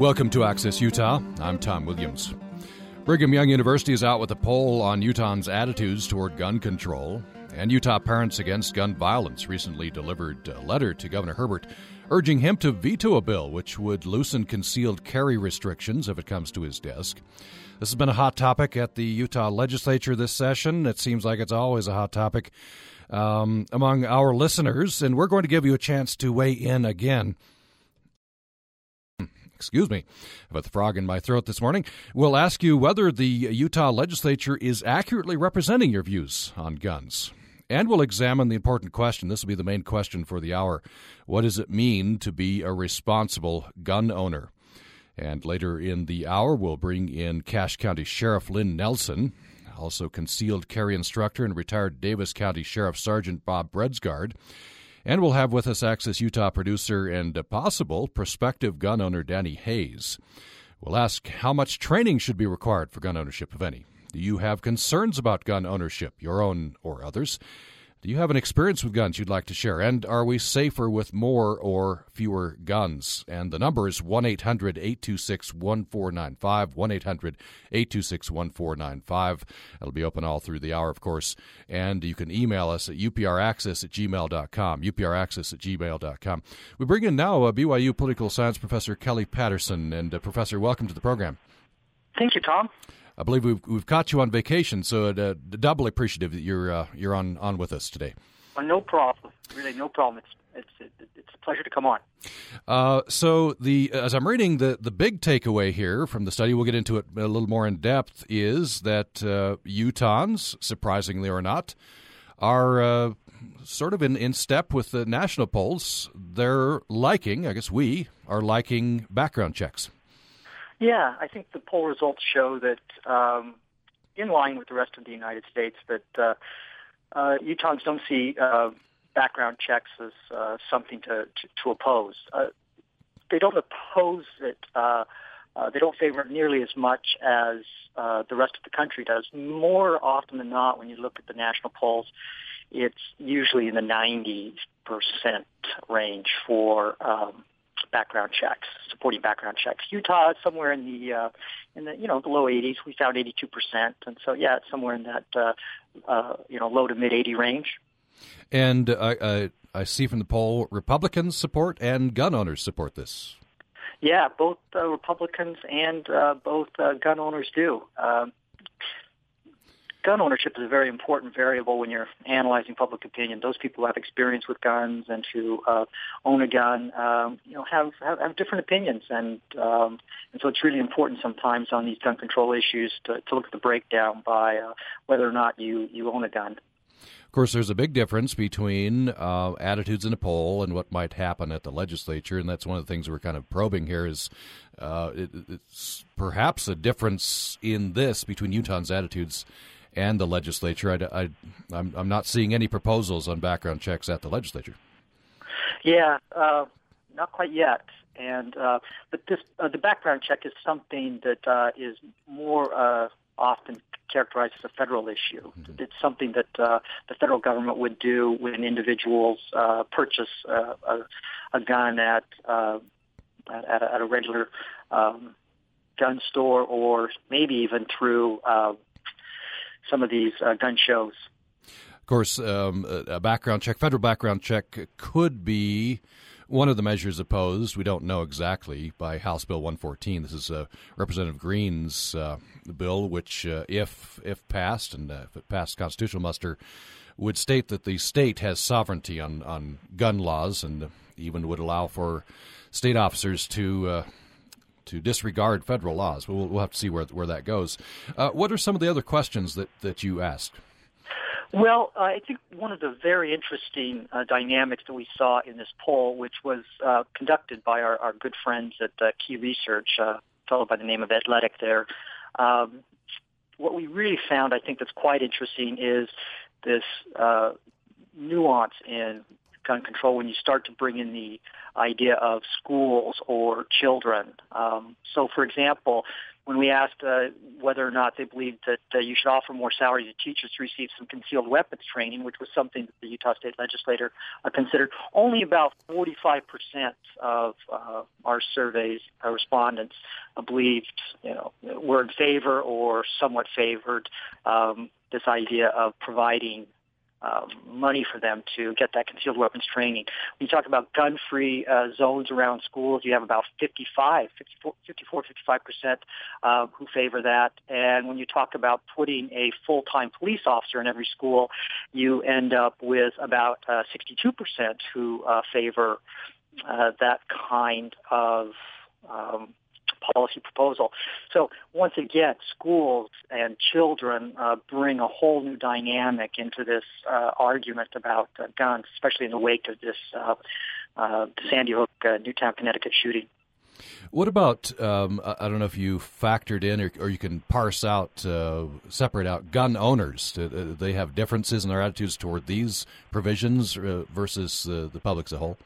Welcome to Access Utah. I'm Tom Williams. Brigham Young University is out with a poll on Utahns' attitudes toward gun control. And Utah Parents Against Gun Violence recently delivered a letter to Governor Herbert urging him to veto a bill which would loosen concealed carry restrictions if it comes to his desk. This has been a hot topic at the Utah legislature this session. It seems like it's always a hot topic um, among our listeners, and we're going to give you a chance to weigh in again excuse me, about the frog in my throat this morning. We'll ask you whether the Utah legislature is accurately representing your views on guns. And we'll examine the important question. This will be the main question for the hour. What does it mean to be a responsible gun owner? And later in the hour, we'll bring in Cache County Sheriff Lynn Nelson, also concealed carry instructor and retired Davis County Sheriff Sergeant Bob Bredsgard. And we'll have with us Access Utah producer and possible prospective gun owner Danny Hayes. We'll ask how much training should be required for gun ownership, if any. Do you have concerns about gun ownership, your own or others? Do you have an experience with guns you'd like to share? And are we safer with more or fewer guns? And the number is 1 800 826 1495. 1 800 826 1495. It'll be open all through the hour, of course. And you can email us at upraccess at gmail.com. upraccess at gmail.com. We bring in now a BYU political science professor, Kelly Patterson. And, uh, Professor, welcome to the program. Thank you, Tom. I believe we've we've caught you on vacation, so uh, doubly appreciative that you're uh, you're on on with us today. No problem. Really, no problem. It's it's it's a pleasure to come on. Uh, so the as I'm reading the the big takeaway here from the study, we'll get into it a little more in depth, is that uh, Utahns, surprisingly or not, are uh, sort of in, in step with the national polls. They're liking, I guess we are liking background checks. Yeah, I think the poll results show that, um, in line with the rest of the United States, that uh, uh, Utahns don't see uh, background checks as uh, something to, to, to oppose. Uh, they don't oppose it. Uh, uh, they don't favor it nearly as much as uh, the rest of the country does. More often than not, when you look at the national polls, it's usually in the 90% range for um, background checks, supporting background checks. Utah is somewhere in the uh, in the you know the low 80s. We found 82 percent, and so yeah, it's somewhere in that uh, uh, you know low to mid 80 range. And I, I I see from the poll, Republicans support and gun owners support this. Yeah, both uh, Republicans and uh, both uh, gun owners do. Um, gun ownership is a very important variable when you're analyzing public opinion. Those people who have experience with guns and who uh, own a gun, um, you know, have, have have different opinions, and um, and so it's really important sometimes on these gun control issues to, to look at the breakdown by uh, whether or not you you own a gun. Of course, there's a big difference between uh, attitudes in a poll and what might happen at the legislature, and that's one of the things we're kind of probing here. Is uh, it, it's perhaps a difference in this between Utahns' attitudes and the legislature. I, I, I'm, I'm not seeing any proposals on background checks at the legislature. Yeah, uh, not quite yet. And uh, but this uh, the background check is something that uh, is more uh, often characterized as a federal issue. Mm-hmm. It's something that uh, the federal government would do when individuals uh, purchase uh, a, a gun at uh, at, a, at a regular um, gun store, or maybe even through uh, some of these uh, gun shows. Of course, um, a background check, federal background check, could be one of the measures opposed. We don't know exactly by House Bill 114. This is uh, Representative Greene's uh, bill, which, uh, if if passed and uh, if it passed constitutional muster, would state that the state has sovereignty on on gun laws and even would allow for state officers to uh, to disregard federal laws. We'll, we'll have to see where where that goes. Uh, what are some of the other questions that that you asked? Well, uh, I think one of the very interesting uh, dynamics that we saw in this poll, which was uh, conducted by our, our good friends at uh, Key Research, uh, by the name of Athletic there, um, what we really found, I think, that's quite interesting is this uh, nuance in gun control when you start to bring in the idea of schools or children. Um, so, for example, when we asked uh, whether or not they believed that uh, you should offer more salary to teachers to receive some concealed weapons training, which was something that the Utah State Legislature uh, considered, only about 45% of uh, our surveys respondents uh, believed, you know, were in favor or somewhat favored um, this idea of providing um, money for them to get that concealed weapons training. When you talk about gun-free uh, zones around schools, you have about 55, 54, 54 55 percent uh, who favor that. And when you talk about putting a full-time police officer in every school, you end up with about uh, 62 percent who uh, favor uh, that kind of um, policy proposal. So once again, schools and children uh, bring a whole new dynamic into this uh, argument about uh, guns, especially in the wake of this uh, uh, Sandy Hook, uh, Newtown, Connecticut shooting. What about, um, I don't know if you factored in or, or you can parse out, uh, separate out gun owners. Do they have differences in their attitudes toward these provisions uh, versus uh, the public as a whole?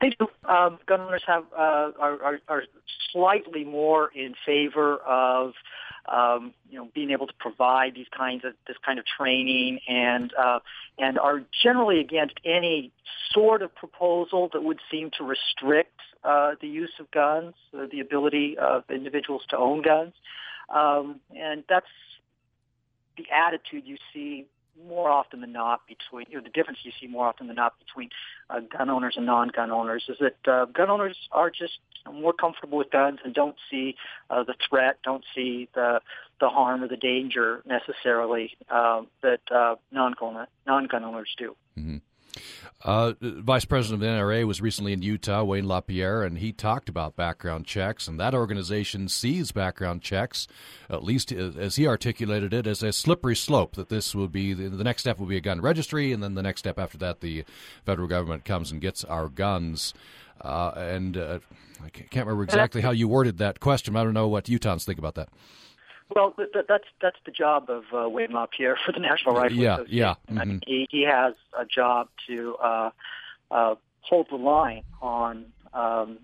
They do. Um, gun owners have uh, are, are, are slightly more in favor of um, you know being able to provide these kinds of this kind of training and uh, and are generally against any sort of proposal that would seem to restrict uh, the use of guns, uh, the ability of individuals to own guns, um, and that's the attitude you see more often than not between you know, the difference you see more often than not between uh, gun owners and non-gun owners is that uh, gun owners are just more comfortable with guns and don't see uh, the threat, don't see the the harm or the danger necessarily uh, that uh, non-gun non-gun owners do. Mm-hmm. Uh, Vice President of the NRA was recently in Utah, Wayne LaPierre, and he talked about background checks. And that organization sees background checks, at least as he articulated it, as a slippery slope. That this will be the, next step will be a gun registry, and then the next step after that, the federal government comes and gets our guns. Uh, and uh, I can't remember exactly how you worded that question. I don't know what Utahns think about that. Well, that's that's the job of uh, Wayne LaPierre for the National Rifle yeah, Association. Yeah, mm-hmm. I mean, he, he has a job to uh, uh, hold the line on um,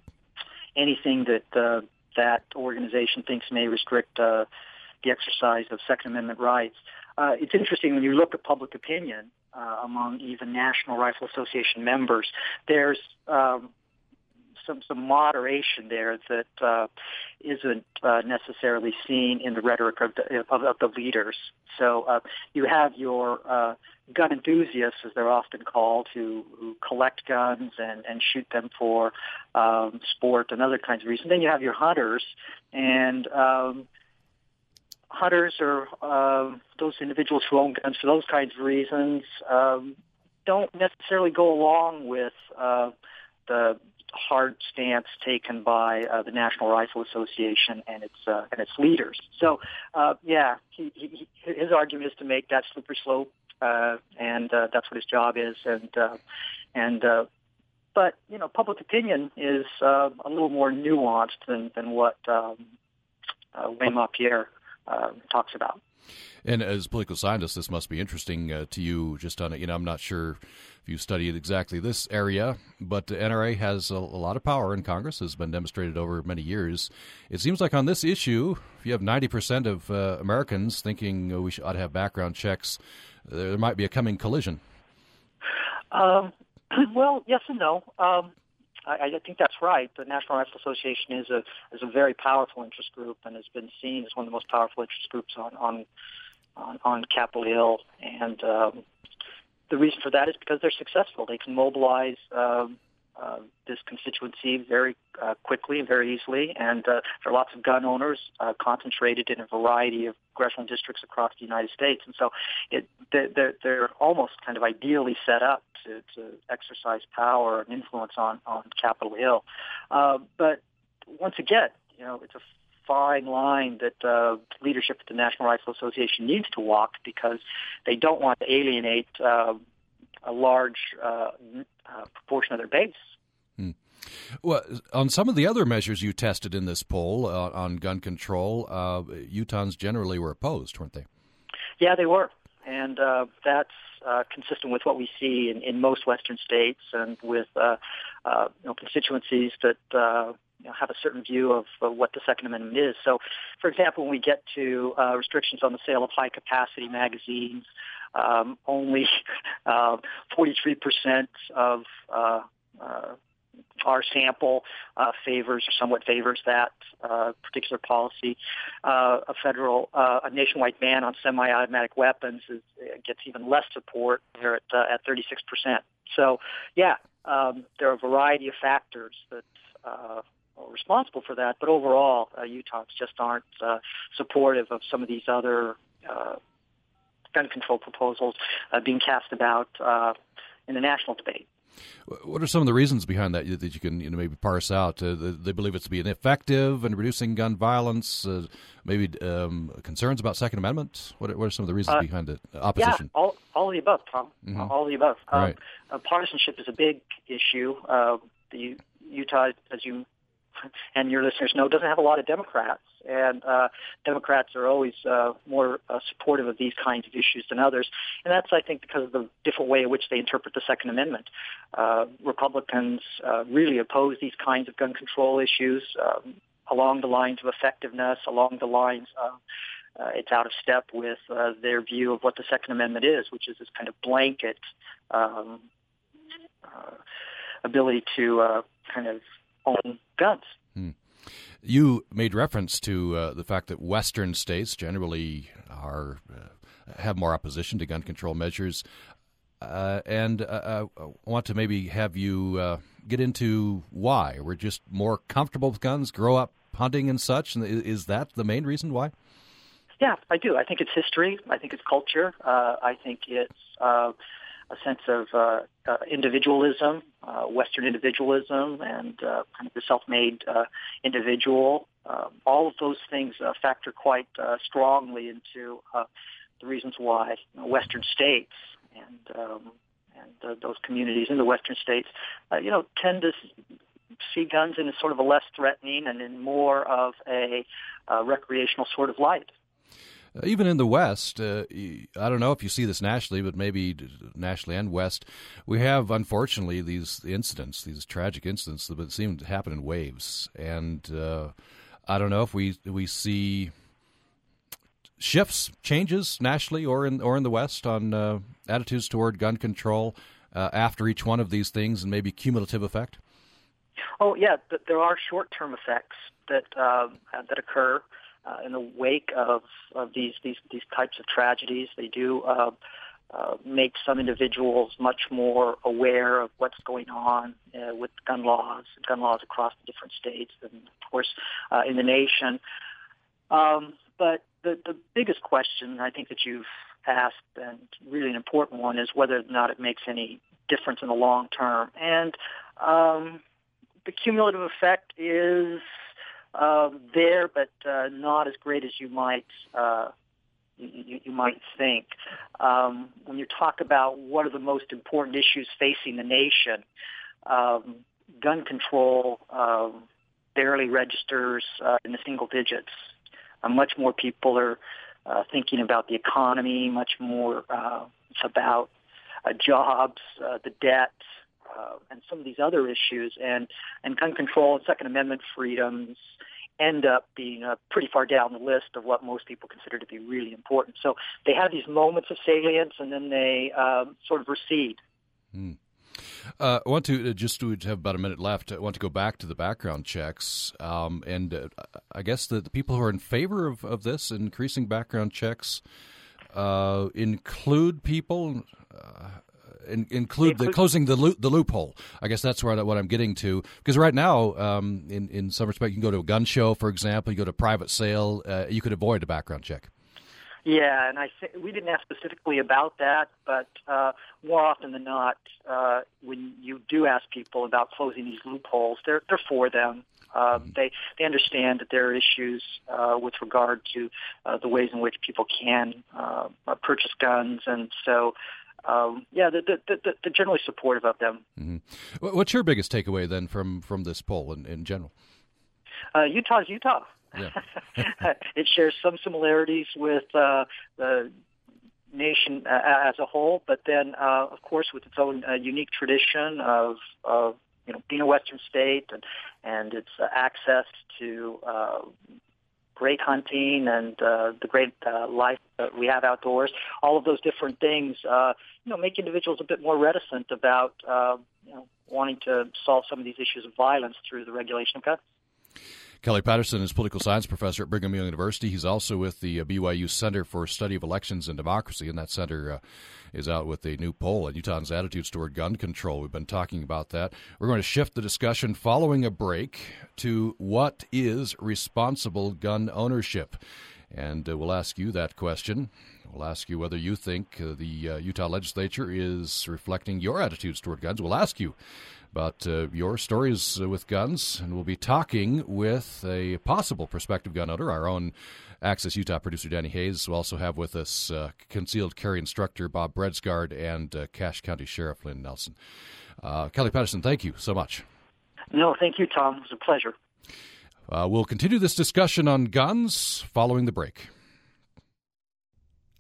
anything that uh, that organization thinks may restrict uh, the exercise of Second Amendment rights. Uh, it's interesting when you look at public opinion uh, among even National Rifle Association members. There's um, some some moderation there that uh, isn't uh, necessarily seen in the rhetoric of the of, of the leaders. So uh, you have your uh, gun enthusiasts, as they're often called, who, who collect guns and, and shoot them for um, sport and other kinds of reasons. Then you have your hunters, and um, hunters are uh, those individuals who own guns for those kinds of reasons. Um, don't necessarily go along with uh, the hard stance taken by uh, the National Rifle Association and its uh, and its leaders. So, uh, yeah, he, he, his argument is to make that slippery slope, uh, and uh, that's what his job is. And uh, and uh, but you know, public opinion is uh, a little more nuanced than than what um, uh, Wayne LaPierre uh, talks about. And as political scientists, this must be interesting uh, to you. Just on, you know, I'm not sure if you studied exactly this area, but the NRA has a, a, lot of power in Congress, has been demonstrated over many years. It seems like on this issue, if you have 90% of uh, Americans thinking uh, we should, ought to have background checks, there might be a coming collision. Um, well, yes and no. Um, I, I think that's right. The National Rifle Association is a is a very powerful interest group and has been seen as one of the most powerful interest groups on on on, on Capitol Hill. And um, the reason for that is because they're successful. They can mobilize um, uh, this constituency very uh, quickly very easily. And uh, there are lots of gun owners uh, concentrated in a variety of congressional districts across the United States. And so it, they're, they're almost kind of ideally set up to, to exercise power and influence on, on Capitol Hill. Uh, but once again, you know, it's a fine line that uh, leadership at the National Rifle Association needs to walk because they don't want to alienate uh, a large uh, uh, proportion of their base. Well, on some of the other measures you tested in this poll uh, on gun control, uh, Utahns generally were opposed, weren't they? Yeah, they were, and uh, that's uh, consistent with what we see in, in most Western states and with uh, uh, you know, constituencies that uh, you know, have a certain view of what the Second Amendment is. So, for example, when we get to uh, restrictions on the sale of high-capacity magazines, um, only uh, 43% of uh, uh, our sample uh, favors or somewhat favors that uh, particular policy. Uh, a federal, uh, a nationwide ban on semi-automatic weapons is, gets even less support. They're at, uh, at 36%. So, yeah, um, there are a variety of factors that uh, are responsible for that. But overall, Utahns just aren't supportive of some of these other gun control proposals being cast about in the national debate. What are some of the reasons behind that that you can you know, maybe parse out? Uh, they believe it's to be ineffective in reducing gun violence. Uh, maybe um, concerns about Second Amendment. What are, what are some of the reasons uh, behind it? Opposition. Yeah, all, all of the above, Tom. Mm-hmm. All of the above. Um, right. partisanship is a big issue. Uh, the Utah, as you and your listeners know, doesn't have a lot of Democrats, and uh, Democrats are always uh, more uh, supportive of these kinds of issues than others, and that's I think because of the different way in which they interpret the Second Amendment. Uh, Republicans uh, really oppose these kinds of gun control issues um, along the lines of effectiveness, along the lines of uh, it's out of step with uh, their view of what the Second Amendment is, which is this kind of blanket um, uh, ability to uh, kind of own guns. Hmm. You made reference to uh, the fact that Western states generally are uh, have more opposition to gun control measures, uh, and uh, I want to maybe have you uh, get into why we're just more comfortable with guns, grow up hunting and such. And is that the main reason why? Yeah, I do. I think it's history. I think it's culture. Uh, I think it's a sense of uh, uh, individualism, uh, Western individualism, and uh, kind of the self-made uh, individual. Uh, all of those things uh, factor quite uh, strongly into uh, the reasons why you know, Western states and um, and uh, those communities in the Western states, uh, you know, tend to see guns in a sort of a less threatening and in more of a uh, recreational sort of light. Uh, even in the West, uh, I don't know if you see this nationally, but maybe nationally and West, we have unfortunately these incidents, these tragic incidents that seem to happen in waves, and uh, I don't know if we we see shifts, changes nationally or in or in the West on uh, attitudes toward gun control uh, after each one of these things, and maybe cumulative effect. Oh yeah, there are short-term effects that um, that occur uh, in the wake of, of these, these, these types of tragedies. They do uh, uh, make some individuals much more aware of what's going on uh, with gun laws, gun laws across the different states, and of course uh, in the nation. Um, but the, the biggest question I think that you've asked, and really an important one, is whether or not it makes any difference in the long term. And um, the cumulative effect is uh, there, but uh, not as great as you might uh, you, you might think. Um, when you talk about what are the most important issues facing the nation, um, gun control um, barely registers uh, in the single digits. Uh, much more people are uh, thinking about the economy, much more uh, about uh, jobs, uh, the debt, uh, and some of these other issues, and and gun control and Second Amendment freedoms end up being uh, pretty far down the list of what most people consider to be really important. So they have these moments of salience, and then they um, sort of recede. Hmm. Uh, I want to uh, just to have about a minute left. I want to go back to the background checks, um, and uh, I guess the, the, people who are in favor of, of this increasing background checks uh, include people uh, in, include the closing the loop, the loophole. I guess that's where what I'm getting to. Because right now, um, in in some respect, you can go to a gun show, for example, you go to a private sale, uh, you could avoid a background check. Yeah, and I think we didn't ask specifically about that, but uh, more often than not, uh, when you do ask people about closing these loopholes, they're they're for them. Uh, mm-hmm. They they understand that there are issues uh, with regard to uh, the ways in which people can uh, purchase guns, and so um, yeah, they're, they're, they're, generally supportive of them. Mm-hmm. What's your biggest takeaway then from from this poll in, in general? Uh, Utah's Utah. Yeah. it shares some similarities with uh, the nation uh, as a whole, but then, uh, of course, with its own uh, unique tradition of, of you know being a Western state and and its uh, access to uh, great hunting and uh, the great uh, life that we have outdoors. All of those different things, uh, you know, make individuals a bit more reticent about uh, you know wanting to solve some of these issues of violence through the regulation of guns. Kelly Patterson is political science professor at Brigham Young University. He's also with the uh, BYU Center for Study of Elections and Democracy, and that center uh, is out with a new poll on Utah's attitudes toward gun control. We've been talking about that. We're going to shift the discussion following a break to what is responsible gun ownership. And uh, we'll ask you that question. We'll ask you whether you think uh, the uh, Utah legislature is reflecting your attitudes toward guns. We'll ask you about uh, your stories with guns, and we'll be talking with a possible prospective gun owner, our own Access Utah producer Danny Hayes. We'll also have with us uh, concealed carry instructor Bob Bredsgard and uh, Cache County Sheriff Lynn Nelson. Uh, Kelly Patterson, thank you so much. No, thank you, Tom. It was a pleasure. Uh, we'll continue this discussion on guns following the break.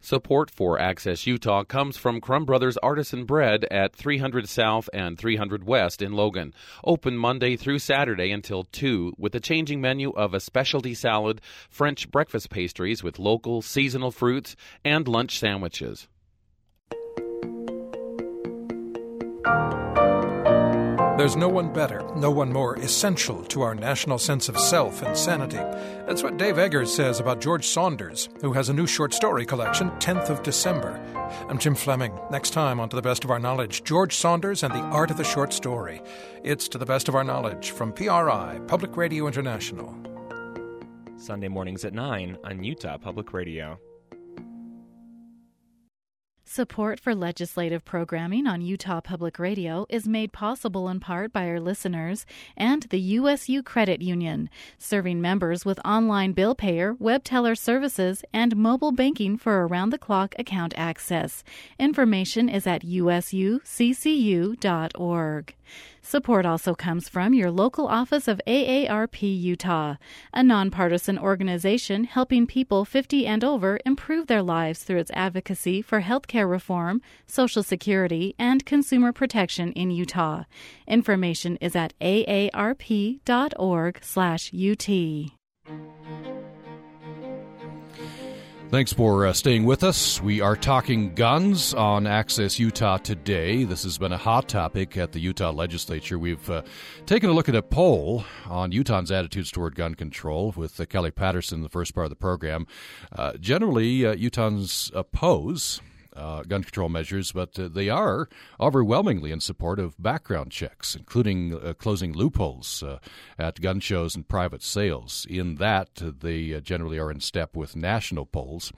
Support for Access Utah comes from Crumb Brothers Artisan Bread at 300 South and 300 West in Logan. Open Monday through Saturday until 2 with a changing menu of a specialty salad, French breakfast pastries with local seasonal fruits, and lunch sandwiches. There's no one better, no one more essential to our national sense of self and sanity. That's what Dave Eggers says about George Saunders, who has a new short story collection, 10th of December. I'm Jim Fleming. Next time on To the Best of Our Knowledge, George Saunders and the Art of the Short Story. It's To the Best of Our Knowledge from PRI, Public Radio International. Sunday mornings at 9 on Utah Public Radio. Support for legislative programming on Utah Public Radio is made possible in part by our listeners and the USU Credit Union, serving members with online bill payer, web teller services, and mobile banking for around the clock account access. Information is at usuccu.org. Support also comes from your local office of AARP Utah, a nonpartisan organization helping people 50 and over improve their lives through its advocacy for healthcare reform, Social Security, and consumer protection in Utah. Information is at aarp.org/ut. Thanks for uh, staying with us. We are talking guns on Access Utah today. This has been a hot topic at the Utah legislature. We've uh, taken a look at a poll on Utahns' attitudes toward gun control with uh, Kelly Patterson in the first part of the program. Uh, generally, uh, Utahns oppose uh, gun control measures, but uh, they are overwhelmingly in support of background checks, including uh, closing loopholes uh, at gun shows and private sales. In that, uh, they uh, generally are in step with national polls.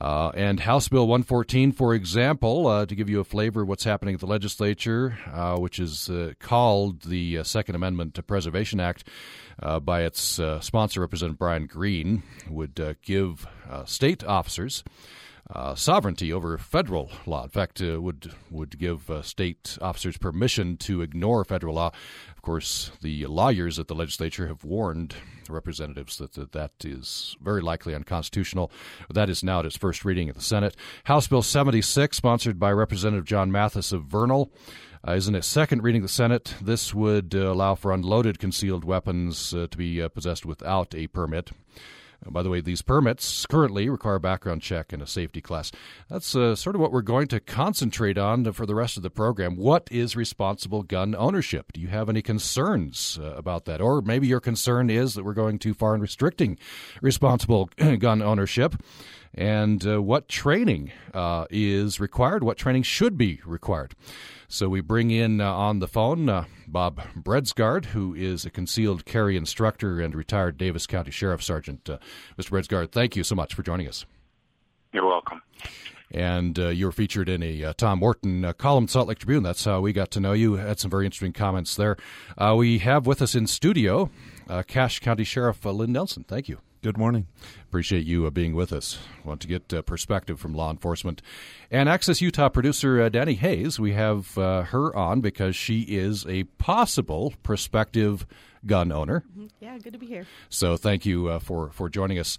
Uh, and House Bill 114, for example, uh, to give you a flavor of what's happening at the legislature, uh, which is called the Second Amendment to Preservation Act by its sponsor, Representative Brian Greene, would give state officers uh, sovereignty over federal law. In fact, uh, would would give uh, state officers permission to ignore federal law. Of course, the lawyers at the legislature have warned representatives that that, that is very likely unconstitutional. That is now at its first reading at the Senate. House Bill 76, sponsored by Representative John Mathis of Vernal. Uh, is in its second reading of the Senate. This would uh, allow for unloaded concealed weapons uh, to be uh, possessed without a permit. By the way, these permits currently require a background check and a safety class. That's uh, sort of what we're going to concentrate on for the rest of the program. What is responsible gun ownership? Do you have any concerns uh, about that? Or maybe your concern is that we're going too far in restricting responsible gun ownership and uh, what training uh, is required, what training should be required. So we bring in uh, on the phone uh, Bob Bredsgard, who is a concealed carry instructor and retired Davis County Sheriff Sergeant. Uh, Mr. Bredsgard, thank you so much for joining us. You're welcome. And uh, you were featured in a uh, Tom Morton uh, column, Salt Lake Tribune. That's how we got to know you. Had some very interesting comments there. we have with us in studio Cache County Sheriff Lynn Nelson. Thank you. Good morning. Appreciate you uh, being with us. Want to get uh, perspective from law enforcement. And Access Utah producer uh, Danny Hayes, we have uh, her on because she is a possible prospective gun owner. Mm-hmm. Yeah, good to be here. So thank you uh, for, for joining us.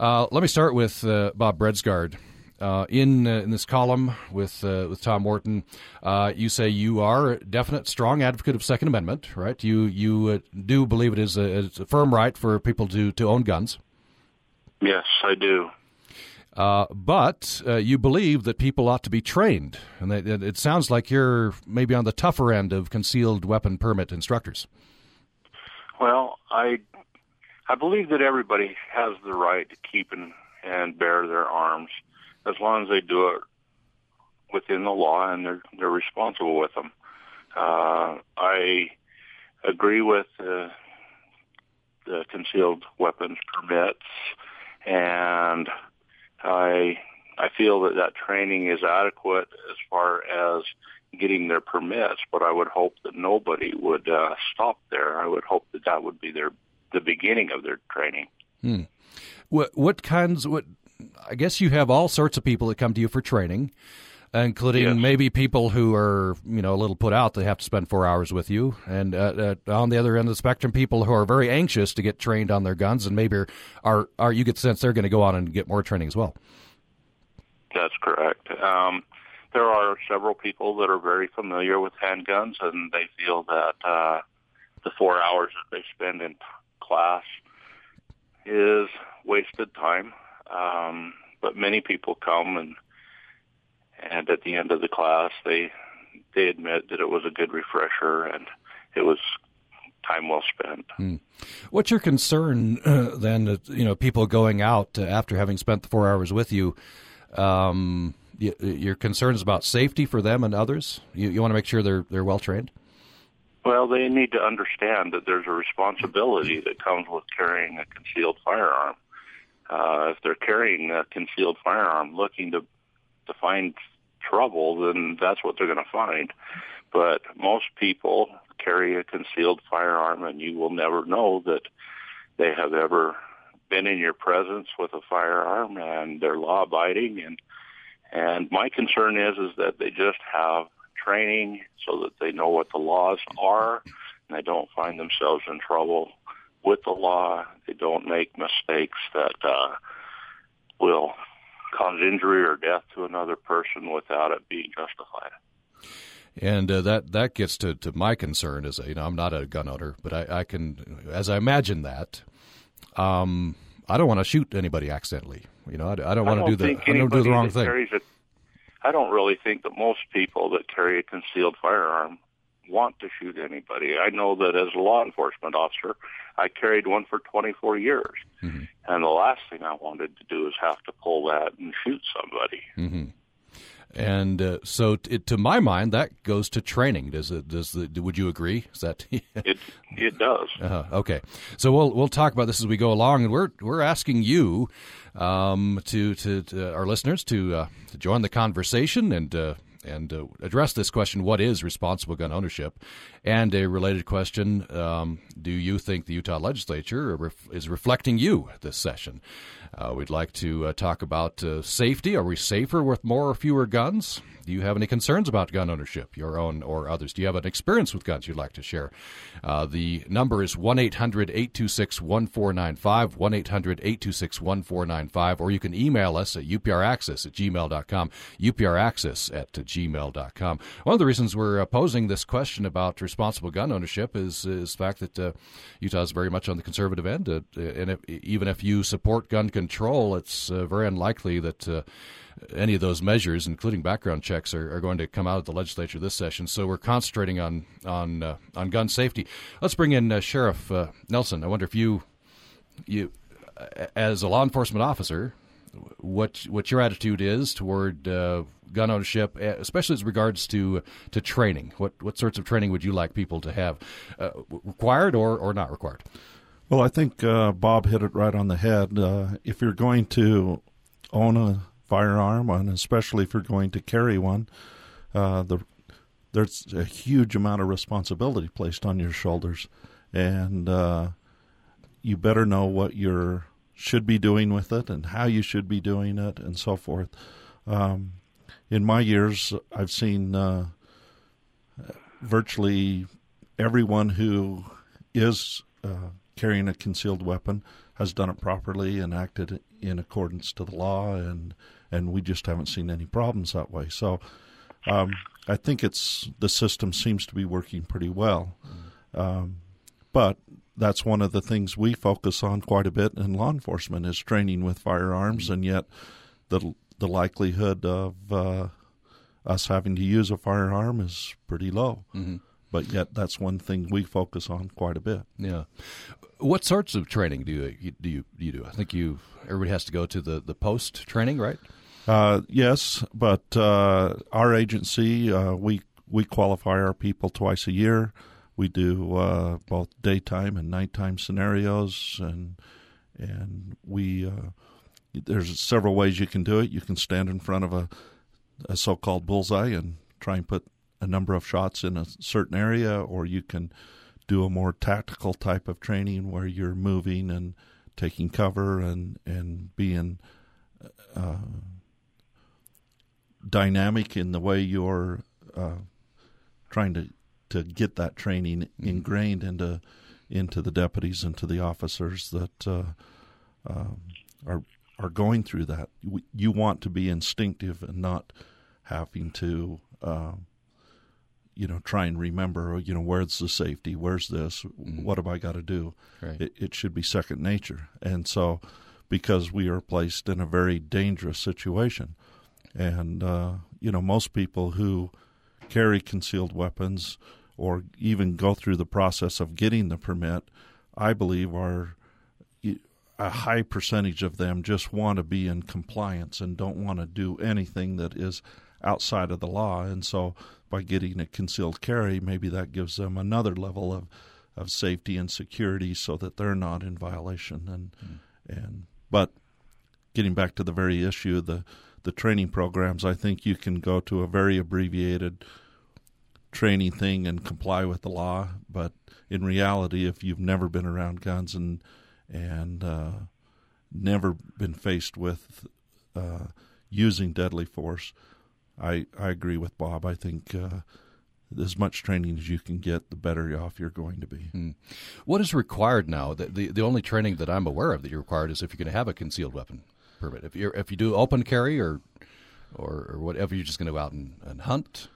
Uh, let me start with Bob Bredsgard. uh, in uh, in this column with uh, with Tom Morton, uh, you say you are a definite strong advocate of Second Amendment, right? You you uh, do believe it is a, it's a firm right for people to to own guns. Yes, I do. Uh, but uh, you believe that people ought to be trained, and that, it sounds like you're maybe on the tougher end of concealed weapon permit instructors. Well, I I believe that everybody has the right to keep and, and bear their arms as long as they do it within the law and they're they're responsible with them. Uh, I agree with uh, the concealed weapons permits, and I I feel that that training is adequate as far as getting their permits, but I would hope that nobody would uh, stop there. I would hope that that would be their the beginning of their training. Hmm. What what kinds? What I guess you have all sorts of people that come to you for training, including Yes. maybe people who are you know a little put out. They have to spend four hours with you, and uh, uh, on the other end of the spectrum, people who are very anxious to get trained on their guns, and maybe are are, you get the sense they're going to go on and get more training as well. That's correct. Um, there are several people that are very familiar with handguns, and they feel that uh, the four hours that they spend in class is wasted time. Um, but many people come and and at the end of the class, they they admit that it was a good refresher and it was time well spent. What's your concern uh, then? That, you know, people going out uh, after having spent the four hours with you. Um, y- your concerns about safety for them and others. You, you want to make sure they're they're well trained. Well, they need to understand that there's a responsibility that comes with carrying a concealed firearm. Uh, if they're carrying a concealed firearm looking to to find trouble, then that's what they're going to find. But most people carry a concealed firearm, and you will never know that they have ever been in your presence with a firearm, and they're law abiding. And and my concern is is that they just have training so that they know what the laws are and they don't find themselves in trouble with the law. They don't make mistakes that uh, will cause injury or death to another person without it being justified. And uh, that that gets to, to my concern is you know I'm not a gun owner, but I, I can as I imagine that, um, I don't want to shoot anybody accidentally. You know, I, I don't want to do the I don't do the wrong thing. I don't really think that most people that carry a concealed firearm want to shoot anybody. I know that as a law enforcement officer, I carried one for 24 years. Mm-hmm. And the last thing I wanted to do is have to pull that and shoot somebody. Mm-hmm. And uh, so, t- to my mind, that goes to training. Does it? Does the? Would you agree? Is that? It it does. Uh, okay, so we'll we'll talk about this as we go along, and we're we're asking you um, to, to to our listeners to uh, to join the conversation and uh, and uh, address this question: What is responsible gun ownership? And a related question: um, Do you think the Utah Legislature is reflecting you this session? Uh, we'd like to uh, talk about uh, safety. Are we safer with more or fewer guns? Do you have any concerns about gun ownership, your own or others? Do you have an experience with guns you'd like to share? Uh, the number is 1 800 826 1495, 1 800 826 1495, or you can email us at upraccess at gmail.com, upraccess at gmail.com. One of the reasons we're uh, posing this question about responsible gun ownership is, is the fact that uh, Utah is very much on the conservative end. And if, even if you support gun control, it's uh, very unlikely that uh, any of those measures, including background checks, are, are going to come out of the legislature this session. So we're concentrating on on uh, on gun safety. Let's bring in uh, Sheriff uh, Nelson. I wonder if you you as a law enforcement officer, what what your attitude is toward uh, gun ownership, especially as regards to to training. What what sorts of training would you like people to have, required or or not required? Well, I think uh, Bob hit it right on the head. Uh, if you're going to own a firearm, and especially if you're going to carry one, uh, the there's a huge amount of responsibility placed on your shoulders, and uh, you better know what you should be doing with it and how you should be doing it, and so forth. Um, in my years, I've seen uh, virtually everyone who is uh, carrying a concealed weapon has done it properly and acted in accordance to the law, and and we just haven't seen any problems that way. So um, I think it's the system seems to be working pretty well, um, but that's one of the things we focus on quite a bit in law enforcement is training with firearms, and yet the the likelihood of uh, us having to use a firearm is pretty low. Mm-hmm. But yet, that's one thing we focus on quite a bit. Yeah. What sorts of training do you do you, do you do? I think you everybody has to go to the, the post training, right? Uh, yes, but uh, our agency uh, we we qualify our people twice a year. We do uh, both daytime and nighttime scenarios, and and we uh, there's several ways you can do it. You can stand in front of a a so-called bullseye and try and put a number of shots in a certain area, or you can do a more tactical type of training where you're moving and taking cover and and being uh, dynamic in the way you're uh, trying to to get that training mm-hmm. ingrained into into the deputies and to the officers that uh, um, are are going through that. You want to be instinctive and not having to, uh, you know, try and remember, you know, where's the safety? Where's this? Mm-hmm. What have I got to do? Right. It, it, should be second nature. And so, because we are placed in a very dangerous situation, and uh, you know, most people who carry concealed weapons or even go through the process of getting the permit, I believe are a high percentage of them just want to be in compliance and don't want to do anything that is outside of the law. And so by getting a concealed carry, maybe that gives them another level of, of safety and security so that they're not in violation. And mm. and but getting back to the very issue, the the training programs, I think you can go to a very abbreviated training thing and comply with the law. But in reality, if you've never been around guns and and uh, never been faced with uh, using deadly force. I I agree with Bob. I think uh, as much training as you can get, the better off you're going to be. Hmm. What is required now? The, the, the only training that I'm aware of that you're required is if you're going to have a concealed weapon permit. If you if you do open carry or or, or whatever, you're just going to go out and, and hunt.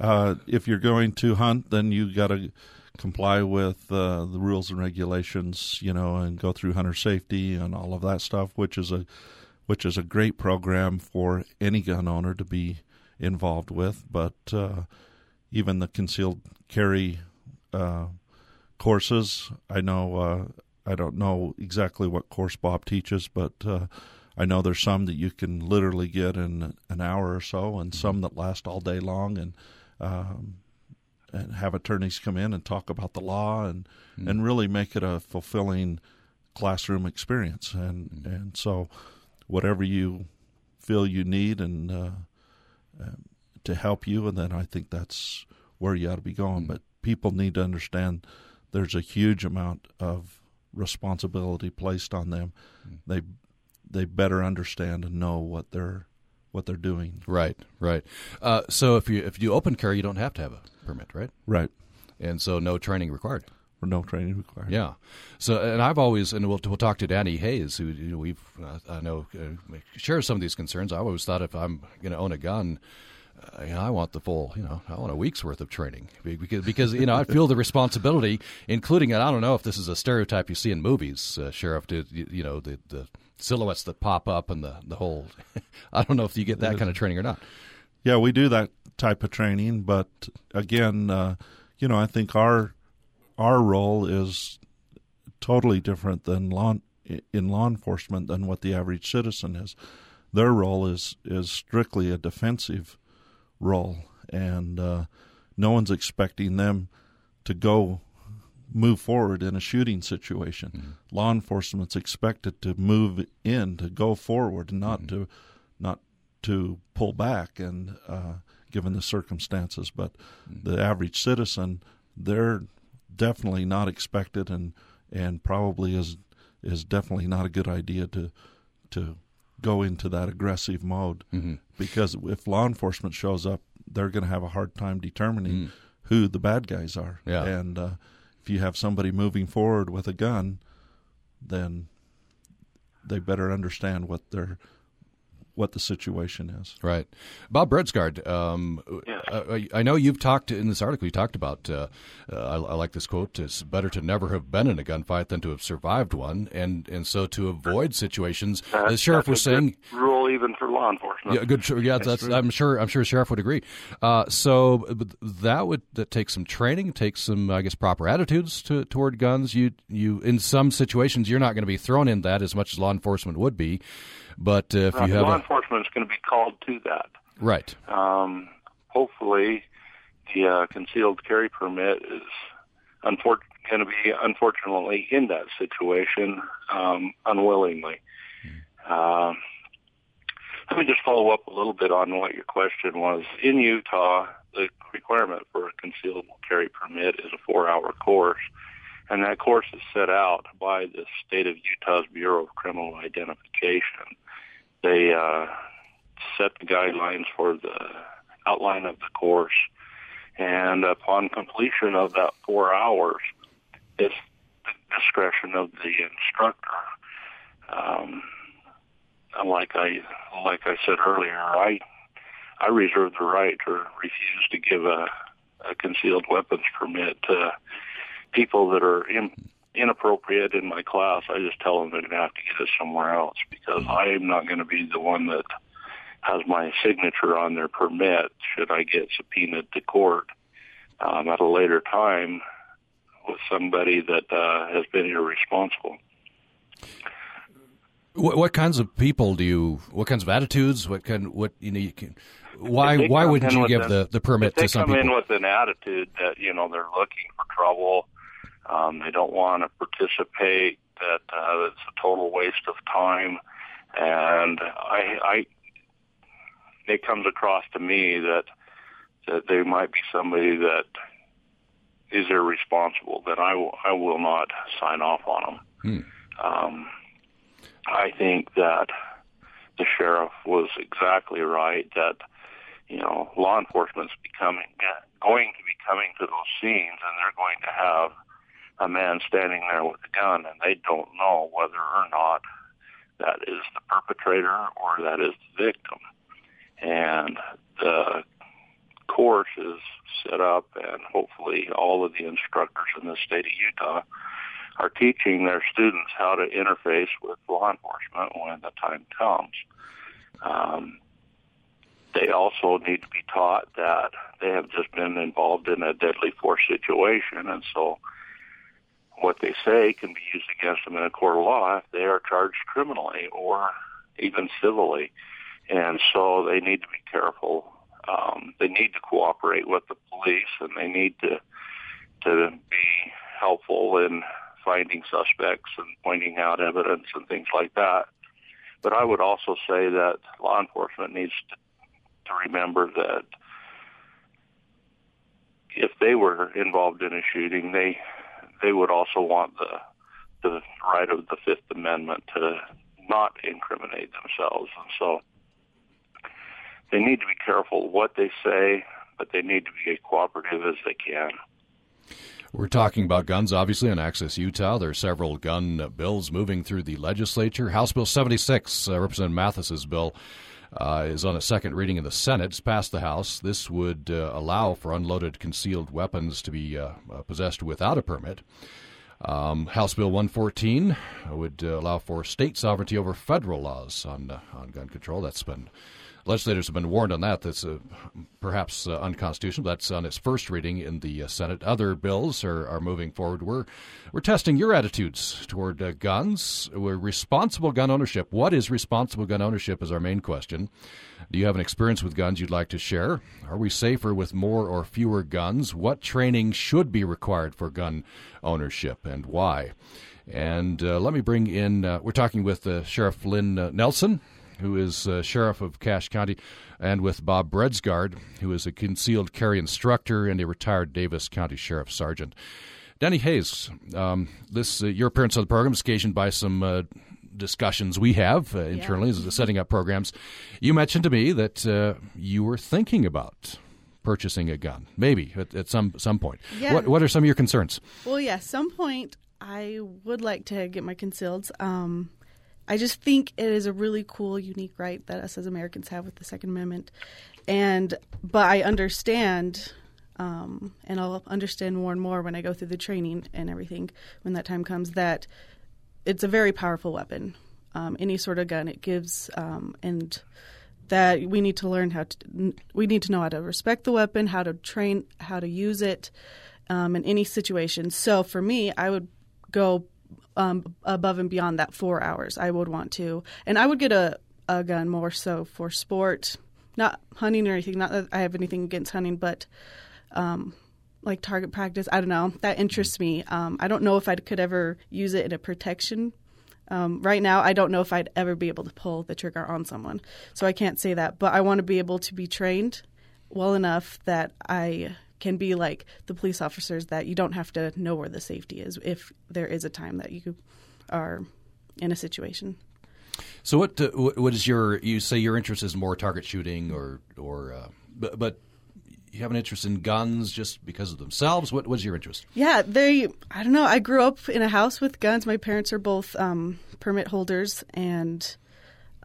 Uh, if you're going to hunt, then you got to comply with uh, the rules and regulations, you know, and go through hunter safety and all of that stuff, which is a which is a great program for any gun owner to be involved with. But uh, even the concealed carry uh, courses, I know uh, I don't know exactly what course Bob teaches, but uh, I know there's some that you can literally get in an hour or so, and some that last all day long, and um, and have attorneys come in and talk about the law and mm. and really make it a fulfilling classroom experience. And mm. and so, whatever you feel you need and uh, uh, to help you, and then I think that's where you ought to be going. Mm. But people need to understand there's a huge amount of responsibility placed on them. Mm. They they better understand and know what they're what they're doing. Right, right. Uh, so if you if you open carry, you don't have to have a permit, right? Right. And so no training required. Or no training required. Yeah. So and I've always and we'll we'll talk to Danny Hayes, who you know, we've uh, I know uh, shares some of these concerns. I always thought if I'm going to own a gun. Uh, you know, I want the full, you know, I want a week's worth of training because, because you know, I feel the responsibility, including, and I don't know if this is a stereotype you see in movies, uh, Sheriff, to, you know, the, the silhouettes that pop up and the, the whole, I don't know if you get that kind of training or not. Yeah, we do that type of training, but again, uh, you know, I think our our role is totally different than law in law enforcement than what the average citizen is. Their role is is strictly a defensive role, and uh, no one's expecting them to go move forward in a shooting situation. Mm-hmm. Law enforcement's expected to move in, to go forward, not mm-hmm. to not to pull back and uh, given the circumstances. But mm-hmm. the average citizen, they're definitely not expected, and and probably is is definitely not a good idea to to go into that aggressive mode mm-hmm. because if law enforcement shows up, they're going to have a hard time determining mm. who the bad guys are. Yeah. And uh, if you have somebody moving forward with a gun, then they better understand what they're what the situation is. Right. Bob Bredsgard, um, Yes. I, I know you've talked in this article, you talked about, uh, uh, I, I like this quote, it's better to never have been in a gunfight than to have survived one. And, and so to avoid situations, That- the sheriff that's was a good saying, rule even for law enforcement. yeah, good. Yeah, that's, I'm sure. I'm sure sheriff would agree. Uh, so that would that take some training, take some, I guess, proper attitudes to, toward guns. You, you, in some situations, you're not going to be thrown in that as much as law enforcement would be. But uh, if Uh, you have law enforcement is going to be called to that. right, Um, hopefully, the uh, concealed carry permit is unfor- going to be unfortunately in that situation um, unwillingly. Um, let me just follow up a little bit on what your question was. In Utah, the requirement for a concealed carry permit is a four-hour course, and that course is set out by the state of Utah's Bureau of Criminal Identification. They uh, set the guidelines for the outline of the course, and upon completion of that four hours, it's the discretion of the instructor. Um, like I like I said earlier, I I reserve the right to refuse to give a, a concealed weapons permit to people that are in, inappropriate in my class. I just tell them they're going to have to get it somewhere else because I am not going to be the one that has my signature on their permit should I get subpoenaed to court um, at a later time with somebody that uh, has been irresponsible. What, what kinds of people do you? What kinds of attitudes? What kind? What you know? You can. Why? Why wouldn't you give an- the, the permit they to some come in with an attitude that you know they're looking for trouble, um, they don't want to participate, that uh, it's a total waste of time, and I, I, it comes across to me that that they might be somebody that is irresponsible. That I will, I will not sign off on them. Um, I think that the sheriff was exactly right that you know law enforcement's becoming going to be coming to those scenes and they're going to have a man standing there with a gun and they don't know whether or not that is the perpetrator or that is the victim and the course is set up and hopefully all of the instructors in the state of Utah are teaching their students how to interface with law enforcement when the time comes. Um, they also need to be taught that they have just been involved in a deadly force situation, and so what they say can be used against them in a court of law if they are charged criminally or even civilly. And so they need to be careful. Um, they need to cooperate with the police, and they need to to be helpful in finding suspects and pointing out evidence and things like that. But I would also say that law enforcement needs to, to remember that if they were involved in a shooting, they they would also want the the right of the Fifth Amendment to not incriminate themselves, and so they need to be careful what they say, but they need to be as cooperative as they can. We're talking about guns, obviously, on Access Utah. There are several gun bills moving through the legislature. House Bill 76, uh, Representative Mathis's bill, uh, is on a second reading in the Senate. It's passed the House. This would uh, allow for unloaded concealed weapons to be uh, uh, possessed without a permit. Um, House Bill 114 would uh, allow for state sovereignty over federal laws on uh, on gun control. That's been legislators have been warned on that. That's uh, perhaps uh, unconstitutional. That's on its first reading in the uh, Senate. Other bills are, are moving forward. We're we're testing your attitudes toward uh, guns. We're responsible gun ownership. What is responsible gun ownership? Is our main question. Do you have an experience with guns you'd like to share? Are we safer with more or fewer guns? What training should be required for gun ownership and why? And uh, let me bring in, uh, we're talking with Sheriff Lynn Nelson, who is uh, Sheriff of Cache County, and with Bob Bredsgard, who is a concealed carry instructor and a retired Davis County Sheriff Sergeant. Danny Hayes, um, this uh, your appearance on the program is occasioned by some uh, discussions we have uh, internally as setting up programs. You mentioned to me that uh, you were thinking about purchasing a gun? Maybe at, at some some point. Yeah. What What are some of your concerns? Well, yeah, some point I would like to get my concealed. Um, I just think it is a really cool, unique right that us as Americans have with the Second Amendment, and but I understand, um, and I'll understand more and more when I go through the training and everything when that time comes that it's a very powerful weapon. Um, any sort of gun it gives, um, and that we need to learn how to we need to know how to respect the weapon, how to train, how to use it um, in any situation. So for me, I would go um, above and beyond that four hours. I would want to, and I would get a, a gun more so for sport, not hunting or anything. Not that I have anything against hunting, but um, like target practice. I don't know. That interests me. Um, I don't know if I could ever use it in a protection. Um, right now, I don't know if I'd ever be able to pull the trigger on someone, so I can't say that. But I want to be able to be trained well enough that I can be like the police officers that you don't have to know where the safety is if there is a time that you are in a situation. So what uh, what is your you say your interest is more target shooting or or uh, but, but you have an interest in guns just because of themselves. What was your interest? Yeah, they. I don't know. I grew up in a house with guns. My parents are both um, permit holders, and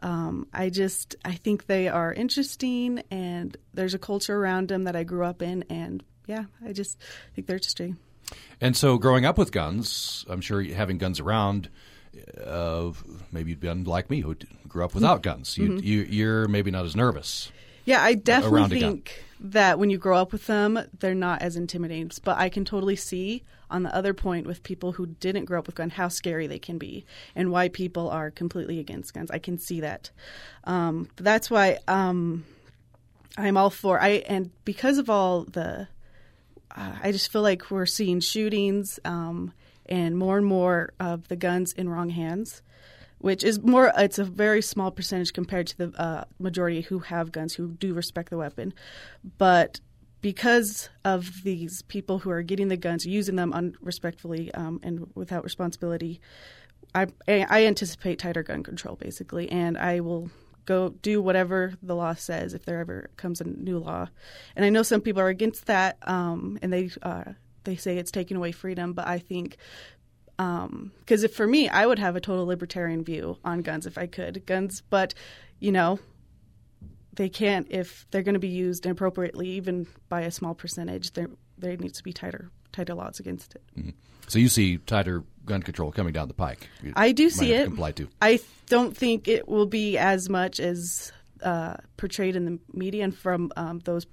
um, I just I think they are interesting, and there's a culture around them that I grew up in, and yeah, I just think they're interesting. And so, growing up with guns, I'm sure having guns around. Uh, maybe you've been like me, who grew up without guns. You, Mhm. you, you're maybe not as nervous. Yeah, I definitely around a gun. think that when you grow up with them, they're not as intimidating. But I can totally see on the other point with people who didn't grow up with guns how scary they can be and why people are completely against guns. I can see that. Um, that's why um, I'm all for I and because of all the, uh, I just feel like we're seeing shootings um, and more and more of the guns in wrong hands which is more it's a very small percentage compared to the uh, majority who have guns who do respect the weapon. But because of these people who are getting the guns using them unrespectfully um, and without responsibility I, I anticipate tighter gun control basically. And i will go do whatever the law says if there ever comes a new law. And i know some people are against that um, and they uh, they say it's taking away freedom but i think because if for me, I would have a total libertarian view on guns if I could guns, but you know, they can't if they're going to be used inappropriately, even by a small percentage. There, there needs to be tighter, tighter laws against it. Mhm. So you see tighter gun control coming down the pike. You I do see it. Comply to. I don't think it will be as much as uh, portrayed in the media and from um, those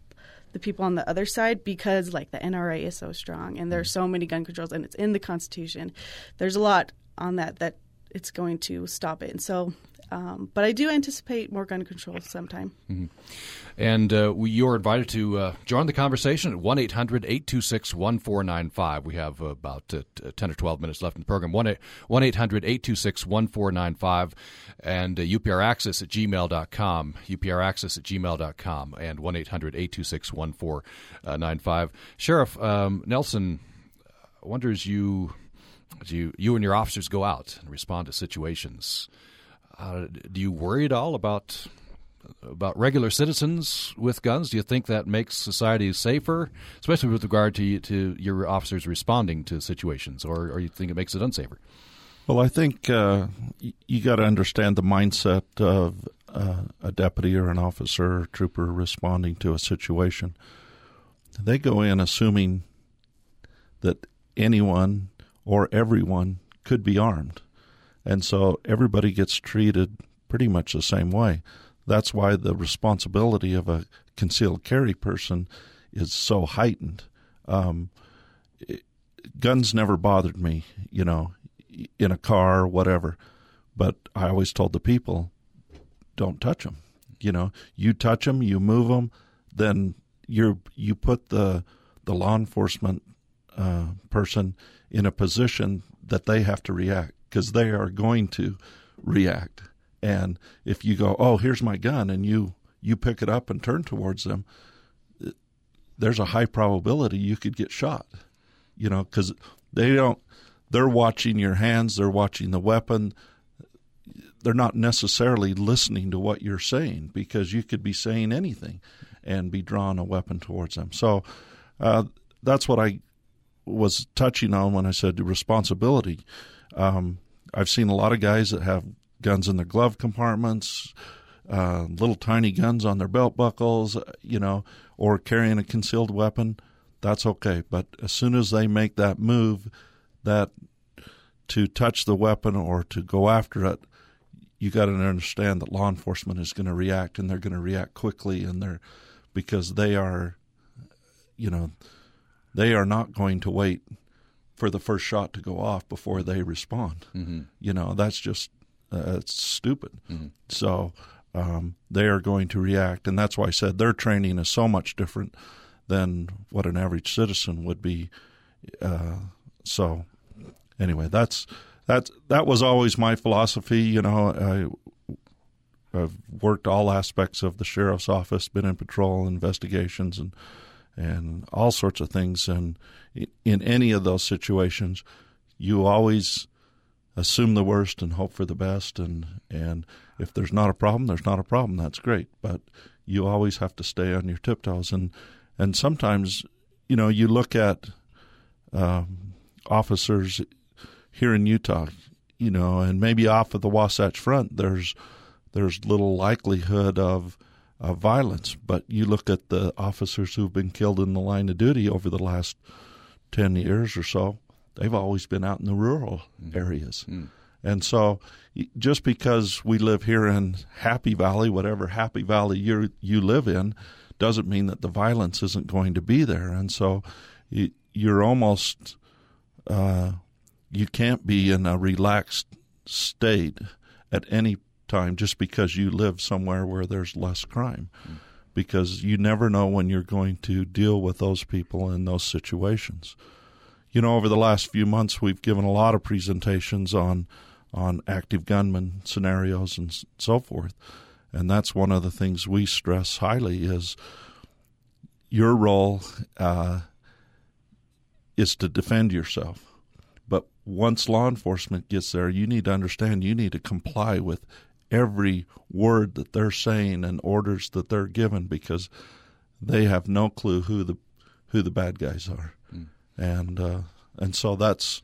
the people on the other side because like the NRA is so strong and there are mm. so many gun controls and it's in the Constitution. There's a lot on that that it's going to stop it. And so, um, but I do anticipate more gun control sometime. Mhm. And uh, we, you're invited to uh, join the conversation at 1 800 826 1495. We have uh, about uh, 10 or 12 minutes left in the program. 1 800 826 1495 and uh, UPRaccess at gmail.com. UPRaccess at gmail.com and 1 800 826 1495. Sheriff um, Nelson wonders you, you, you and your officers go out and respond to situations. Uh, do you worry at all about about regular citizens with guns? Do you think that makes society safer, especially with regard to to your officers responding to situations, or, or you think it makes it unsafer? Well, I think uh, you got to understand the mindset of uh, a deputy or an officer or trooper responding to a situation. They go in assuming that anyone or everyone could be armed. And so everybody gets treated pretty much the same way. That's why the responsibility of a concealed carry person is so heightened. Um, guns never bothered me, you know, in a car or whatever. But I always told the people, don't touch them. You know, you touch them, you move them, then you're you put the the law enforcement uh, person in a position that they have to react because they are going to react. And if you go, oh, here's my gun, and you you pick it up and turn towards them, there's a high probability you could get shot. You know, because they don't. They're watching your hands. They're watching the weapon. They're not necessarily listening to what you're saying because you could be saying anything, and be drawing a weapon towards them. So uh, that's what I was touching on when I said responsibility. Um, I've seen a lot of guys that have guns in their glove compartments, uh, little tiny guns on their belt buckles, you know, or carrying a concealed weapon. That's okay. But as soon as they make that move, that to touch the weapon or to go after it, you got to understand that law enforcement is going to react and they're going to react quickly and they're because they are you know they are not going to wait for the first shot to go off before they respond mm-hmm. you know that's just uh, it's stupid mm-hmm. so um, they are going to react and that's why i said their training is so much different than what an average citizen would be uh, so anyway that's that that was always my philosophy. You know, I, I've worked all aspects of the sheriff's office, been in patrol investigations, and and all sorts of things. And in any of those situations, you always assume the worst and hope for the best. And and if there's not a problem, there's not a problem. That's great. But you always have to stay on your tiptoes. And and sometimes, you know, you look at um, officers here in Utah, you know, and maybe off of the Wasatch Front, there's there's little likelihood of of violence. But you look at the officers who've been killed in the line of duty over the last ten years or so; they've always been out in the rural mm. areas. Mm. And so, just because we live here in Happy Valley, whatever Happy Valley you you live in, doesn't mean that the violence isn't going to be there. And so, you're almost uh, you can't be in a relaxed state at any time just because you live somewhere where there's less crime. Mm. Because you never know when you're going to deal with those people in those situations. You know, over the last few months, we've given a lot of presentations on on active gunman scenarios and so forth, and that's one of the things we stress highly is your role uh, is to defend yourself But once law enforcement gets there, you need to understand you need to comply with every word that they're saying and orders that they're given because they have no clue who the who the bad guys are, mm. and uh, and so that's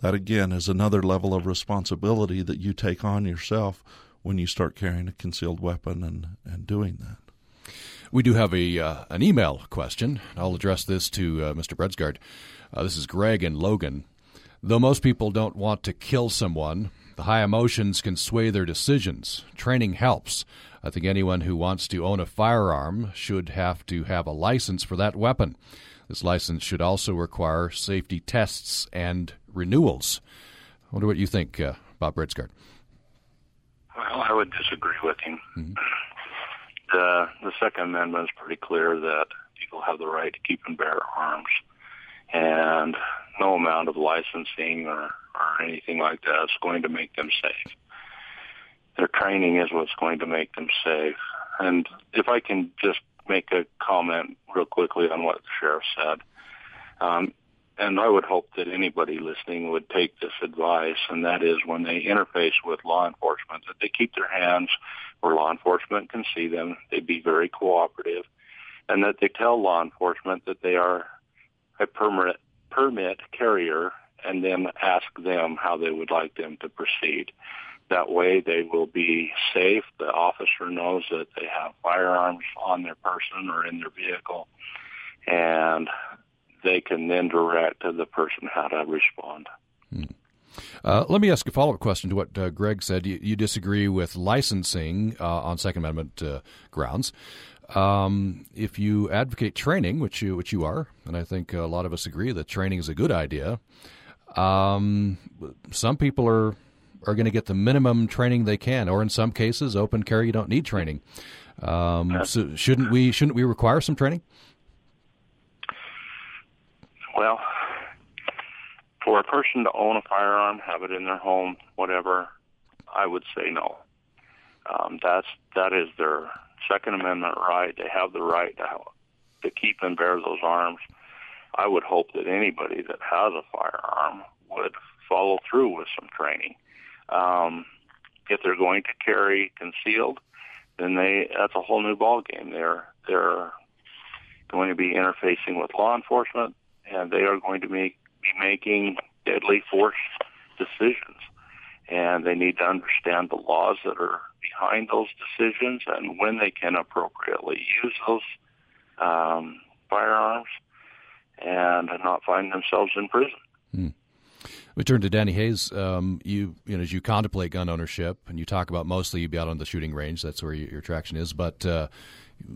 that again is another level of responsibility that you take on yourself when you start carrying a concealed weapon and and doing that. We do have a uh, an email question. I'll address this to uh, Mr. Bredsgard. Uh, this is Greg and Logan. Though most people don't want to kill someone, the high emotions can sway their decisions. Training helps. I think anyone who wants to own a firearm should have to have a license for that weapon. This license should also require safety tests and renewals. I wonder what you think, uh, Bob Bredsgard. Well, I would disagree with him. Mm-hmm. The the Second Amendment is pretty clear that people have the right to keep and bear arms, and no amount of licensing or, or anything like that is going to make them safe. Their training is what's going to make them safe. And if I can just make a comment real quickly on what the sheriff said, um, and I would hope that anybody listening would take this advice, and that is when they interface with law enforcement, that they keep their hands where law enforcement can see them, they be very cooperative, and that they tell law enforcement that they are a permanent permit carrier and then ask them how they would like them to proceed. That way they will be safe. The officer knows that they have firearms on their person or in their vehicle and they can then direct the person how to respond. Hmm. Uh, let me ask a follow up question to what uh, Greg said. You, you, disagree with licensing uh, on Second Amendment uh, grounds. Um, if you advocate training, which you which you are, and I think a lot of us agree that training is a good idea, um, some people are are going to get the minimum training they can, or in some cases, open carry you don't need training. Um, so shouldn't we shouldn't we require some training? Well, for a person to own a firearm, have it in their home, whatever, I would say no. Um, that's that is their Second Amendment right. They have the right to, to keep and bear those arms. I would hope that anybody that has a firearm would follow through with some training. Um, if they're going to carry concealed, then they that's a whole new ball game. They're they're going to be interfacing with law enforcement, and they are going to make, be making deadly force decisions. And they need to understand the laws that are behind those decisions and when they can appropriately use those um, firearms and not find themselves in prison. Hmm. We turn to Danny Hayes. Um, you, you know, as you contemplate gun ownership, and you talk about mostly you be out on the shooting range. That's where your, your attraction is. But uh,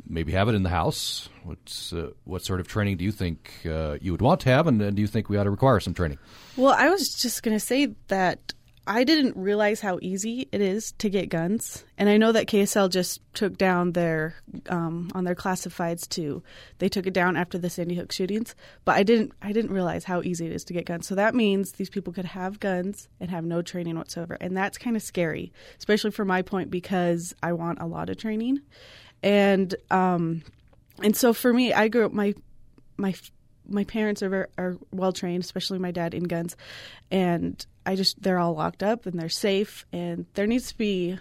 maybe have it in the house. What's uh, what sort of training do you think uh, you would want to have, and, and, do you think we ought to require some training? Well, I was just going to say that I didn't realize how easy it is to get guns, and I know that KSL just took down their um, on their classifieds too. They took it down after the Sandy Hook shootings, but I didn't I didn't realize how easy it is to get guns. So that means these people could have guns and have no training whatsoever, and that's kind of scary, especially for my point because I want a lot of training and um, and so for me, I grew up my my my parents are are well trained, especially my dad in guns, and I just they're all locked up and they're safe, and there needs to be,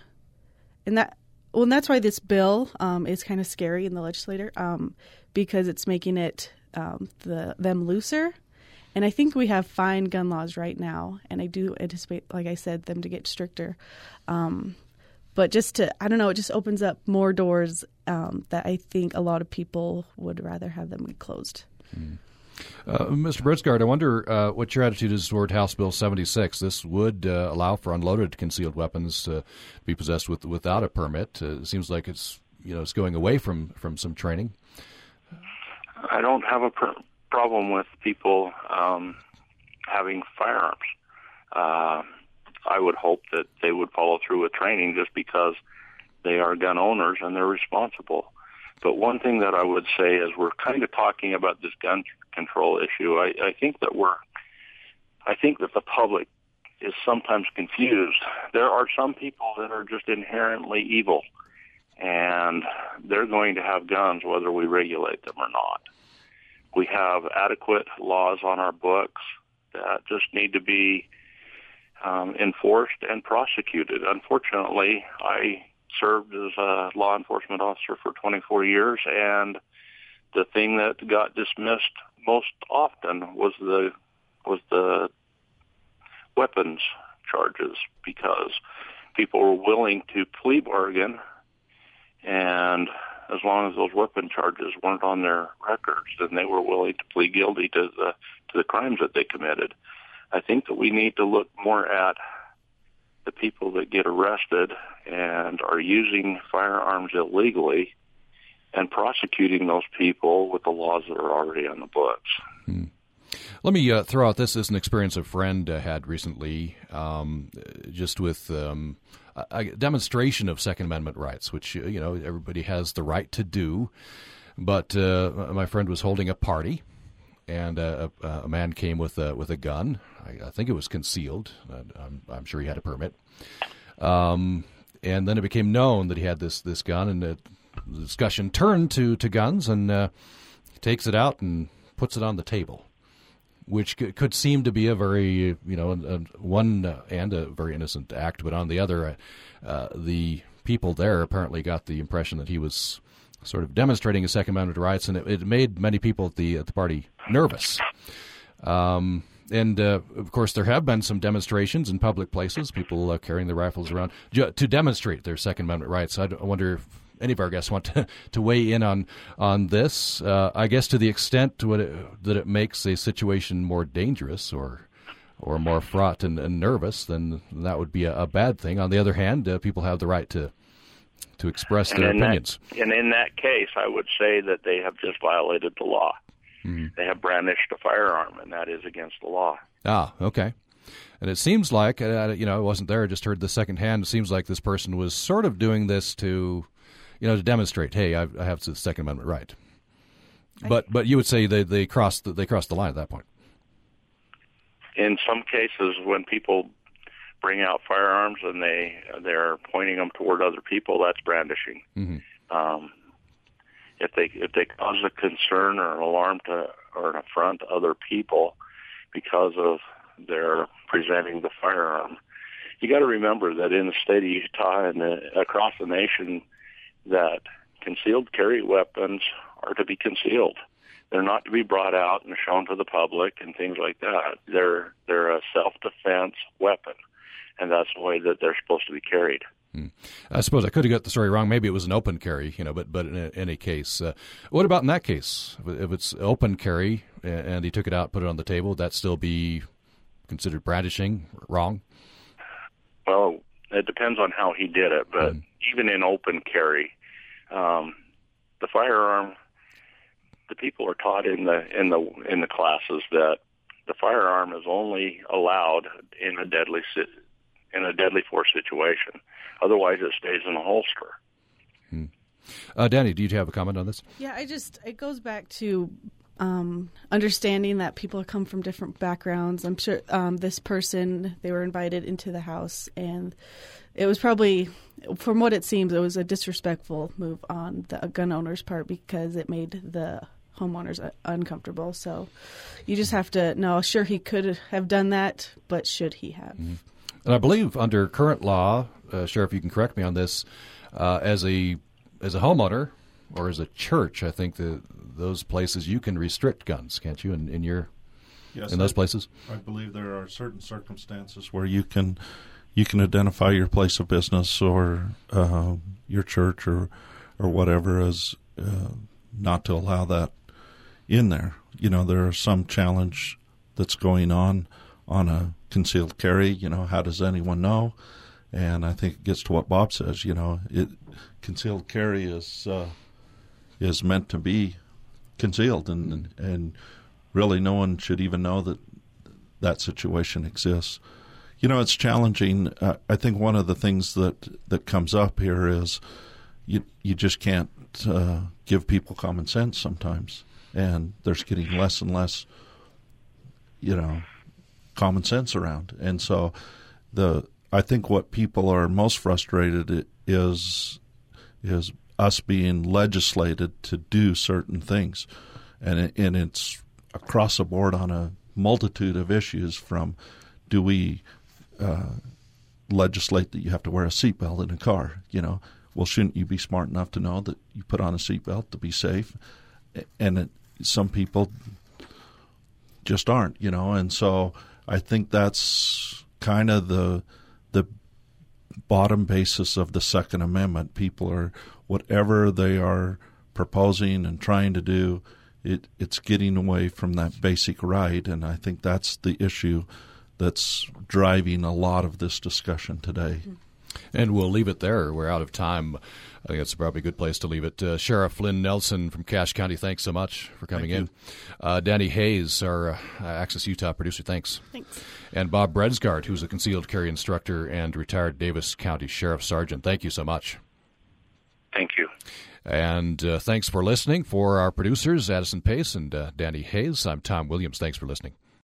and that well, and that's why this bill um, is kind of scary in the legislature um, because it's making it um, the them looser. And I think we have fine gun laws right now, and I do anticipate, like I said, them to get stricter. Um, but just to I don't know, it just opens up more doors um, that I think a lot of people would rather have them closed. Mm. Uh, Mr. Bredsgard, I wonder uh, what your attitude is toward House Bill 76. This would uh, allow for unloaded concealed weapons to be possessed with, without a permit. Uh, it seems like it's you know it's going away from, from some training. I don't have a pr- problem with people um, having firearms. Uh, I would hope that they would follow through with training just because they are gun owners and they're responsible. But one thing that I would say is we're kind of talking about this gun control issue. I, I think that we're, I think that the public is sometimes confused. There are some people that are just inherently evil and they're going to have guns whether we regulate them or not. We have adequate laws on our books that just need to be um, enforced and prosecuted. Unfortunately, I served as a law enforcement officer for 24 years, and the thing that got dismissed most often was the was the weapons charges because people were willing to plea bargain and as long as those weapon charges weren't on their records then they were willing to plead guilty to the to the crimes that they committed. I think that we need to look more at the people that get arrested and are using firearms illegally and prosecuting those people with the laws that are already on the books. Hmm. Let me uh, throw out this as an experience a friend uh, had recently, um, just with um, a demonstration of Second Amendment rights, which uh, you know everybody has the right to do. But uh, my friend was holding a party, and a, a, man came with a with a gun. I, I think it was concealed. I'm, I'm, sure he had a permit. Um, and then it became known that he had this this gun, and the discussion turned to to guns, and uh, takes it out and puts it on the table, which could, could seem to be a very you know one uh, and a very innocent act, but on the other, uh, the people there apparently got the impression that he was sort of demonstrating his Second Amendment rights, and it, it made many people at the at the party nervous. Um, and uh, of course, there have been some demonstrations in public places, people uh, carrying their rifles around ju- to demonstrate their Second Amendment rights. I, d- I wonder if any of our guests want to, to weigh in on on this. Uh, I guess to the extent to it, that it makes a situation more dangerous or or more fraught and, and nervous, then that would be a, a, bad thing. On the other hand, uh, people have the right to to express their opinions. That, and in that case, I would say that they have just violated the law. Mm-hmm. They have brandished a firearm, and that is against the law. Ah, okay. And it seems like, uh, you know, I wasn't there, I just heard the second hand. It seems like this person was sort of doing this to, you know, to demonstrate, hey, I, I have the Second Amendment right. But but you would say they they crossed the, they crossed the line at that point. In some cases, when people bring out firearms and they they're pointing them toward other people, that's brandishing. Mm-hmm. Um, if they if they cause a concern or an alarm to or an affront to other people because of their presenting the firearm, you got to remember that in the state of Utah and the, across the nation, that concealed carry weapons are to be concealed. They're not to be brought out and shown to the public and things like that. They're they're a self-defense weapon, and that's the way that they're supposed to be carried. Hmm. I suppose I could have got the story wrong. Maybe it was an open carry, you know. But but in any case, uh, what about in that case? If it's open carry and he took it out, put it on the table, would that still be considered brandishing? Wrong? Well, it depends on how he did it. But mm. even in open carry, um, the firearm the people are taught in the in the in the classes that the firearm is only allowed in a deadly in a deadly force situation. Otherwise, it stays in the holster. Hmm. Uh, Danny, do you have a comment on this? Yeah, I just it goes back to um, understanding that people come from different backgrounds. I'm sure um, this person they were invited into the house, and it was probably, from what it seems, it was a disrespectful move on the gun owner's part because it made the homeowners uncomfortable. So you just have to know. Sure, he could have done that, but should he have? Mm-hmm. And I believe under current law, uh, Sheriff, you can correct me on this. Uh, as a as a homeowner or as a church, I think that those places you can restrict guns, can't you? In, in your yes, in those I, places, I believe there are certain circumstances where you can you can identify your place of business or uh, your church or or whatever as uh, not to allow that in there. You know, there are some challenge that's going on on a concealed carry. You know, how does anyone know? And I think it gets to what Bob says. You know, it concealed carry is uh, is meant to be concealed, and and really no one should even know that that situation exists. You know, it's challenging. Uh, I think one of the things that that comes up here is you you just can't uh, give people common sense sometimes and there's getting less and less, you know, common sense around. And so, the I think what people are most frustrated is is us being legislated to do certain things, and it, and it's across the board on a multitude of issues. From do we uh, legislate that you have to wear a seatbelt in a car? You know, well, shouldn't you be smart enough to know that you put on a seatbelt to be safe? And it, some people just aren't, you know, and so I think that's kind of the the bottom basis of the Second Amendment. People are whatever they are proposing and trying to do, it it's getting away from that basic right, and I think that's the issue that's driving a lot of this discussion today. And we'll leave it there. We're out of time. I think that's probably a good place to leave it. Uh, Sheriff Lynn Nelson from Cache County, thanks so much for coming Thank in. Uh, Danny Hayes, our uh, Access Utah producer, thanks. Thanks. And Bob Bredsgard, who's a concealed carry instructor and retired Davis County Sheriff Sergeant. Thank you so much. Thank you. And uh, thanks for listening. For our producers, Addison Pace and uh, Danny Hayes, I'm Tom Williams. Thanks for listening.